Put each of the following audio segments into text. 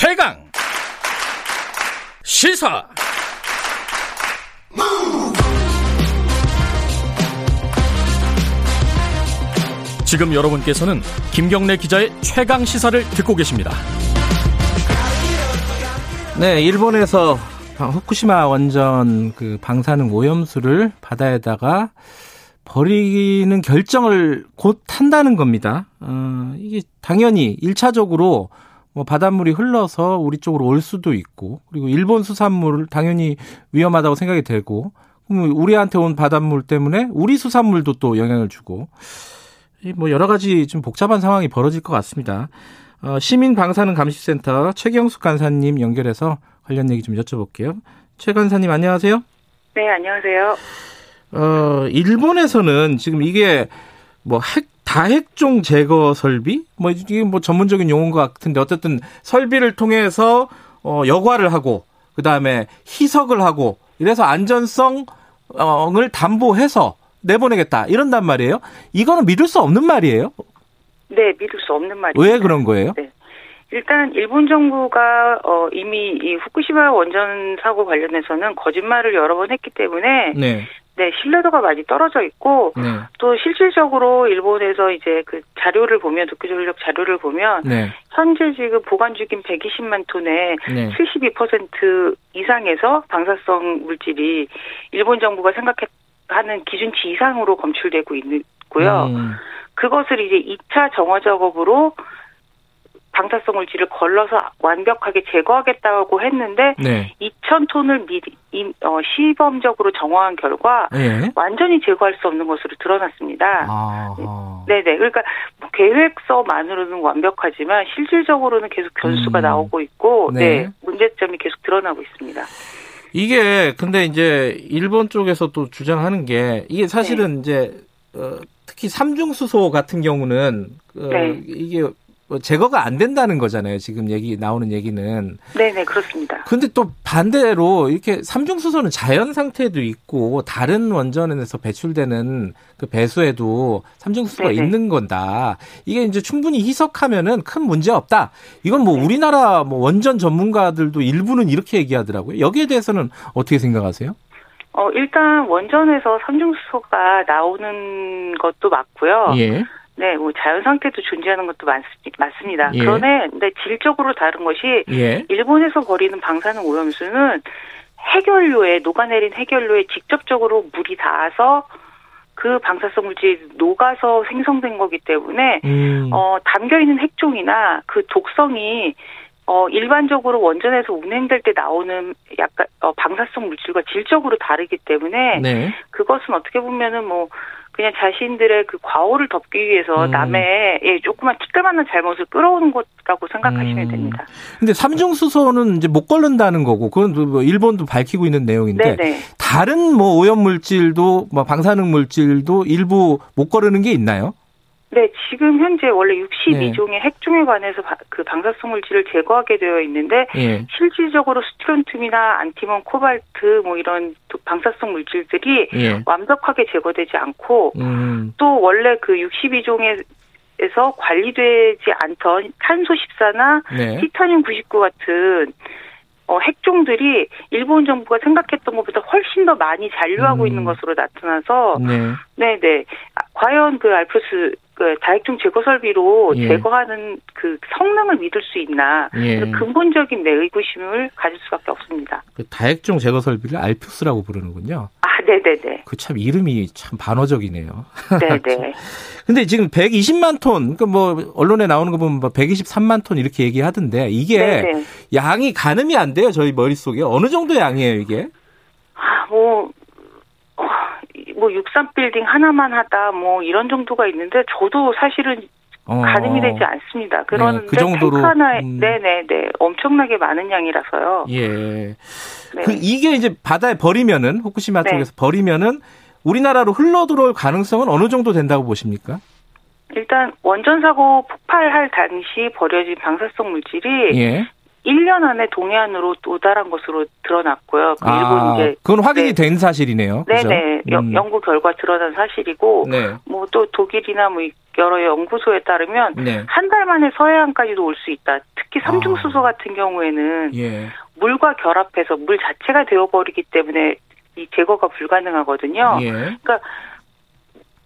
최강 시사 지금 여러분께서는 김경래 기자의 최강 시사를 듣고 계십니다. 네, 일본에서 후쿠시마 원전 그 방사능 오염수를 바다에다가 버리는 결정을 곧 한다는 겁니다. 어, 이게 당연히 1차적으로 뭐 바닷물이 흘러서 우리 쪽으로 올 수도 있고 그리고 일본 수산물 당연히 위험하다고 생각이 되고 우리한테 온 바닷물 때문에 우리 수산물도 또 영향을 주고 뭐 여러 가지 좀 복잡한 상황이 벌어질 것 같습니다. 어, 시민 방사능 감시센터 최경숙 간사님 연결해서 관련 얘기 좀 여쭤볼게요. 최 간사님 안녕하세요. 네, 안녕하세요. 어, 일본에서는 지금 이게 뭐 핵, 다핵종 제거 설비? 뭐 이게 뭐 전문적인 용어인 것 같은데 어쨌든 설비를 통해서 어, 여과를 하고 그 다음에 희석을 하고 이래서 안전성을 담보해서 내보내겠다 이런단 말이에요. 이거는 믿을 수 없는 말이에요. 네, 믿을 수 없는 말이에요. 왜 그런 거예요? 네. 일단 일본 정부가 어 이미 이 후쿠시마 원전 사고 관련해서는 거짓말을 여러 번 했기 때문에 네. 네, 신뢰도가 많이 떨어져 있고 네. 또 실질적으로 일본에서 이제 그 자료를 보면 도쿄 전력 자료를 보면 네. 현재 지금 보관 중인 120만 톤의 네. 72% 이상에서 방사성 물질이 일본 정부가 생각하는 기준치 이상으로 검출되고 있고요. 음. 그것을 이제 2차 정화 작업으로 방사성 물질을 걸러서 완벽하게 제거하겠다고 했는데 네. 2,000톤을 미리 어, 시범적으로 정화한 결과 네. 완전히 제거할 수 없는 것으로 드러났습니다. 아 네네. 그러니까 뭐 계획서만으로는 완벽하지만 실질적으로는 계속 변수가 음. 나오고 있고 네. 네. 문제점이 계속 드러나고 있습니다. 이게 근데 이제 일본 쪽에서 또 주장하는 게 이게 사실은 네. 이제 어, 특히 삼중수소 같은 경우는 어, 이게 뭐 제거가 안 된다는 거잖아요. 지금 얘기 나오는 얘기는. 네네 그렇습니다. 근데 또 반대로 이렇게 삼중수소는 자연 상태도 있고 다른 원전에서 배출되는 그 배수에도 삼중수소가 네네. 있는 건다. 이게 이제 충분히 희석하면은 큰 문제 없다. 이건 뭐 네. 우리나라 뭐 원전 전문가들도 일부는 이렇게 얘기하더라고요. 여기에 대해서는 어떻게 생각하세요? 어 일단 원전에서 삼중수소가 나오는 것도 맞고요. 예. 네, 뭐 자연 상태도 존재하는 것도 많, 맞습니다. 예. 그런데 근데 질적으로 다른 것이 예. 일본에서 버리는 방사능 오염수는 해결료에 녹아내린 해결료에 직접적으로 물이 닿아서 그 방사성 물질이 녹아서 생성된 거기 때문에 음. 어 담겨 있는 핵종이나 그 독성이 어 일반적으로 원전에서 운행될 때 나오는 약간 어 방사성 물질과 질적으로 다르기 때문에 네. 그것은 어떻게 보면은 뭐 그냥 자신들의 그 과오를 덮기 위해서 음. 남의 예, 조그만 티끌만한 잘못을 끌어오는 것라고 생각하시면 음. 됩니다. 근데 삼중 수소는 이제 못 걸른다는 거고 그건 뭐 일본도 밝히고 있는 내용인데 네네. 다른 뭐 오염 물질도 뭐 방사능 물질도 일부 못 거르는 게 있나요? 네, 지금 현재 원래 62종의 네. 핵종에 관해서 그 방사성 물질을 제거하게 되어 있는데 네. 실질적으로 스트론튬이나 안티몬, 코발트 뭐 이런 방사성 물질들이 네. 완벽하게 제거되지 않고 음. 또 원래 그 62종의 에서 관리되지 않던 탄소 14나 네. 티타늄 99 같은 어, 핵종들이 일본 정부가 생각했던 것보다 훨씬 더 많이 잔류하고 음. 있는 것으로 나타나서 네. 네네 아, 과연 그 알프스 그 다핵종 제거 설비로 예. 제거하는 그 성능을 믿을 수 있나 예. 근본적인 내 의구심을 가질 수밖에 없습니다. 그 다핵종 제거 설비를 알프스라고 부르는군요. 아, 네네네. 그 참 이름이 참 반어적이네요. 네네. 근데 지금 120만 톤, 그뭐 언론에 나오는 거 보면 123만 뭐톤 이렇게 얘기하던데 이게 네네. 양이 가늠이 안 돼요 저희 머릿 속에 어느 정도 양이에요 이게? 아, 뭐 뭐 63빌딩 하나만 하다 뭐 이런 정도가 있는데 저도 사실은 어. 가늠이 되지 않습니다. 그런데 네, 그 정도로 하나에 음. 네네네 엄청나게 많은 양이라서요. 예. 네. 그 이게 이제 바다에 버리면은 후쿠시마 네. 쪽에서 버리면은 우리나라로 흘러 들어올 가능성은 어느 정도 된다고 보십니까? 일단 원전 사고 폭발할 당시 버려진 방사성 물질이 예. 1년 안에 동해안으로 도달한 것으로 드러났고요. 그 아, 일본 이제 그건 확인이 네. 된 사실이네요. 네네 음. 연구 결과 드러난 사실이고 네. 뭐또 독일이나 뭐 여러 연구소에 따르면 네. 한달 만에 서해안까지도 올 수 있다. 특히 삼중수소 아. 같은 경우에는 예. 물과 결합해서 물 자체가 되어버리기 때문에 이 제거가 불가능하거든요. 예. 그러니까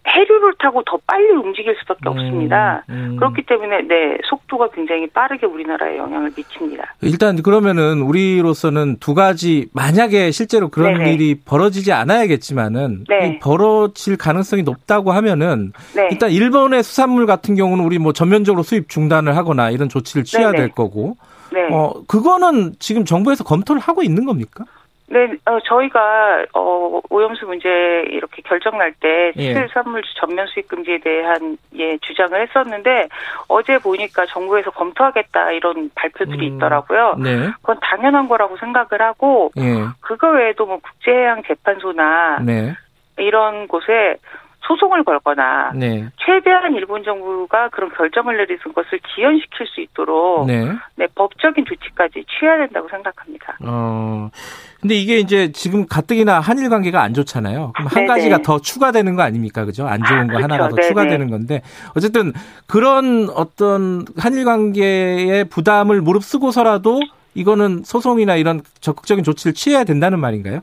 해류를 타고 더 빨리 움직일 수밖에 음, 없습니다. 음. 그렇기 때문에 네 속도가 굉장히 빠르게 우리나라에 영향을 미칩니다. 일단 그러면은 우리로서는 두 가지 만약에 실제로 그런 네네. 일이 벌어지지 않아야겠지만은 네. 벌어질 가능성이 높다고 하면은 네. 일단 일본의 수산물 같은 경우는 우리 뭐 전면적으로 수입 중단을 하거나 이런 조치를 취해야 네네. 될 거고. 네. 어 그거는 지금 정부에서 검토를 하고 있는 겁니까? 네, 어, 저희가 어, 오염수 문제 이렇게 결정 날때 예. 수산물 전면 수입 금지에 대한 예 주장을 했었는데 어제 보니까 정부에서 검토하겠다 이런 발표들이 음, 있더라고요. 네. 그건 당연한 거라고 생각을 하고 예. 그거 외에도 뭐 국제해양 재판소나 네. 이런 곳에 소송을 걸거나 네. 최대한 일본 정부가 그런 결정을 내리는 것을 지연시킬 수 있도록 네. 네, 법적인 조치까지 취해야 된다고 생각합니다. 어. 근데 이게 이제 지금 가뜩이나 한일 관계가 안 좋잖아요. 그럼 한 네네. 가지가 더 추가되는 거 아닙니까? 그죠? 안 좋은 거 아, 그렇죠. 하나가 더 네네. 추가되는 건데 어쨌든 그런 어떤 한일 관계의 부담을 무릅쓰고서라도 이거는 소송이나 이런 적극적인 조치를 취해야 된다는 말인가요?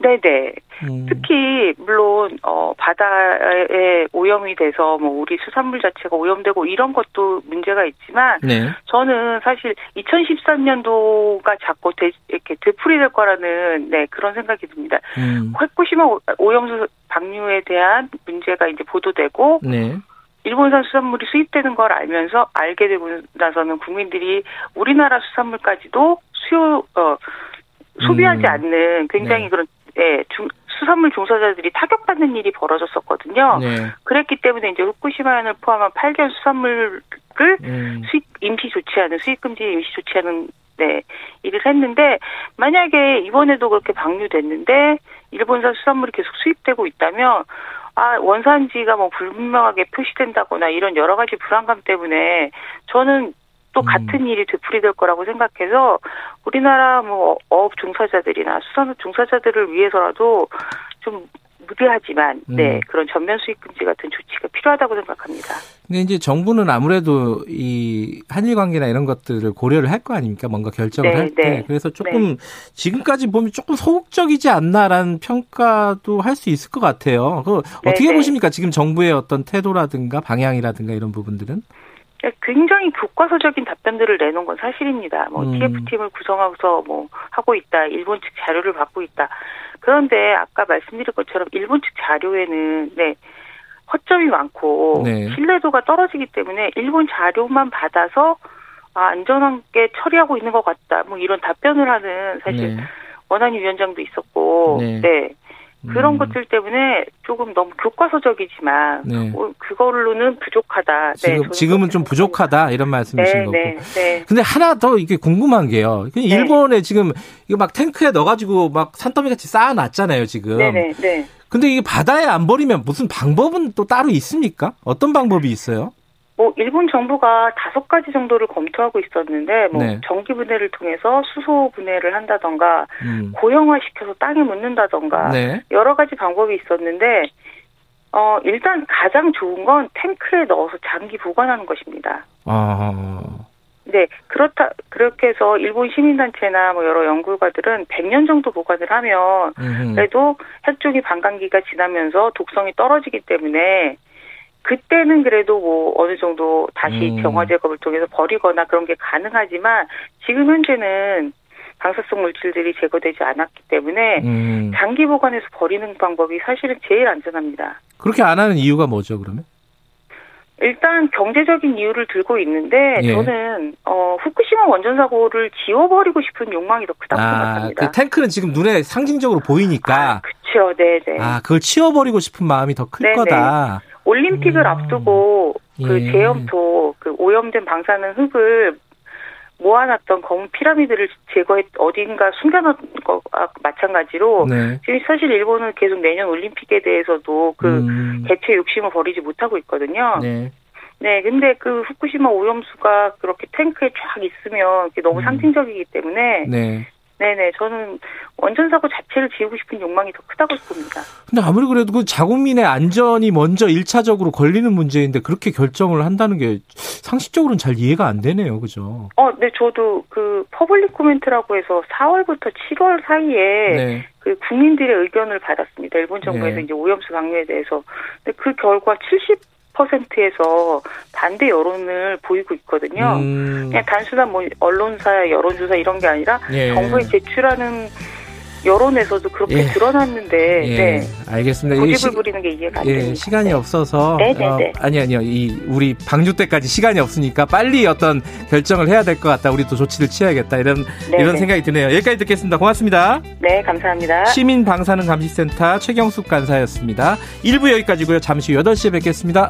네네. 음. 특히 물론 어 바다에 오염이 돼서 뭐 우리 수산물 자체가 오염되고 이런 것도 문제가 있지만 네. 저는 사실 2013년도가 자꾸 되, 이렇게 되풀이 될 거라는 네 그런 생각이 듭니다. 음. 후쿠시마 오염수 방류에 대한 문제가 이제 보도되고 네. 일본산 수산물이 수입되는 걸 알면서 알게 되고 나서는 국민들이 우리나라 수산물까지도 수요 어 소비하지 음. 않는 굉장히 네. 그런 예, 중, 수산물 종사자들이 타격받는 일이 벌어졌었거든요. 네. 그랬기 때문에 이제 후쿠시마현을 포함한 8개월 수산물을 음. 수입 임시 조치하는 수입 금지 임시 조치하는 네, 일을 했는데 만약에 이번에도 그렇게 방류됐는데 일본산 수산물이 계속 수입되고 있다면 아, 원산지가 뭐 불분명하게 표시된다거나 이런 여러 가지 불안감 때문에 저는 또 음. 같은 일이 되풀이될 거라고 생각해서 우리나라 뭐 어업 종사자들이나 수산업 종사자들을 위해서라도 좀 무대하지만 음. 네 그런 전면 수익 금지 같은 조치가 필요하다고 생각합니다. 근데 이제 정부는 아무래도 이 한일 관계나 이런 것들을 고려를 할 거 아닙니까? 뭔가 결정을 네, 할때 네. 그래서 조금 네. 지금까지 보면 조금 소극적이지 않나라는 평가도 할 수 있을 것 같아요. 그 어떻게 네, 네. 보십니까? 지금 정부의 어떤 태도라든가 방향이라든가 이런 부분들은? 굉장히 교과서적인 답변들을 내놓은 건 사실입니다. 뭐 음. TF팀을 구성하고서 뭐 하고 있다. 일본 측 자료를 받고 있다. 그런데 아까 말씀드린 것처럼 일본 측 자료에는 네 허점이 많고 네. 신뢰도가 떨어지기 때문에 일본 자료만 받아서 아, 안전하게 처리하고 있는 것 같다. 뭐 이런 답변을 하는 사실 네. 원한희 위원장도 있었고 네. 네. 그런 음. 것들 때문에 조금 너무 교과서적이지만 네. 어, 그걸로는 부족하다. 네, 지금 지금은 좀 부족하다 이런 말씀이신 네, 거고. 네, 네. 근데 하나 더 이게 궁금한 게요. 네. 일본에 지금 이거 막 탱크에 넣어가지고 막 산더미 같이 쌓아놨잖아요 지금. 네, 네, 네. 근데 이게 바다에 안 버리면 무슨 방법은 또 따로 있습니까? 어떤 방법이 있어요? 뭐 일본 정부가 다섯 가지 정도를 검토하고 있었는데 뭐 네. 전기 분해를 통해서 수소 분해를 한다던가 음. 고형화 시켜서 땅에 묻는다던가 네. 여러 가지 방법이 있었는데 어 일단 가장 좋은 건 탱크에 넣어서 장기 보관하는 것입니다. 아. 네, 그렇다, 그렇게 해서 일본 시민단체나 뭐 여러 연구가들은 100년 정도 보관을 하면, 그래도 핵종이 반감기가 지나면서 독성이 떨어지기 때문에, 그때는 그래도 뭐 어느 정도 다시 음. 정화 제거를 통해서 버리거나 그런 게 가능하지만 지금 현재는 방사성 물질들이 제거되지 않았기 때문에 음. 장기 보관해서 버리는 방법이 사실은 제일 안전합니다. 그렇게 안 하는 이유가 뭐죠, 그러면? 일단 경제적인 이유를 들고 있는데 예. 저는 어 후쿠시마 원전 사고를 지워버리고 싶은 욕망이 더 크다고 아, 생각합니다. 그 탱크는 지금 눈에 상징적으로 보이니까. 아, 그렇죠, 네, 네. 아 그걸 치워버리고 싶은 마음이 더 클 거다. 올림픽을 음. 앞두고 그 예. 제염토 그 오염된 방사능 흙을 모아놨던 검은 피라미드를 제거해 어딘가 숨겨놓은 것과 마찬가지로 네. 지금 사실 일본은 계속 내년 올림픽에 대해서도 그 음. 개최 욕심을 버리지 못하고 있거든요. 네. 네, 근데 그 후쿠시마 오염수가 그렇게 탱크에 쫙 있으면 너무 음. 상징적이기 때문에 네. 네네, 저는 원전 사고 자체를 지우고 싶은 욕망이 더 크다고 봅니다. 근데 아무리 그래도 그 자국민의 안전이 먼저 1차적으로 걸리는 문제인데 그렇게 결정을 한다는 게 상식적으로는 잘 이해가 안 되네요. 그죠? 어, 네, 저도 그 public comment라고 해서 4월부터 7월 사이에 네. 그 국민들의 의견을 받았습니다. 일본 정부에서 네. 이제 오염수 방류에 대해서. 근데 그 결과 70 퍼센트에서 반대 여론을 보이고 있거든요. 음. 그냥 단순한 뭐 언론사 여론조사 이런 게 아니라 예. 정부에 제출하는 여론에서도 그렇게 예. 드러났는데 예. 네. 알겠습니다. 고집을 부리는 게 이해가 안 예. 됩니다. 시간이 없어서 네네네. 어, 아니 아니요. 이 우리 방주 때까지 시간이 없으니까 빨리 어떤 결정을 해야 될 것 같다. 우리 또 조치를 취해야겠다. 이런 네네. 이런 생각이 드네요. 여기까지 듣겠습니다. 고맙습니다. 네, 감사합니다. 시민 방사능 감시센터 최경숙 간사였습니다. 1부 여기까지고요. 잠시 후 8시에 뵙겠습니다.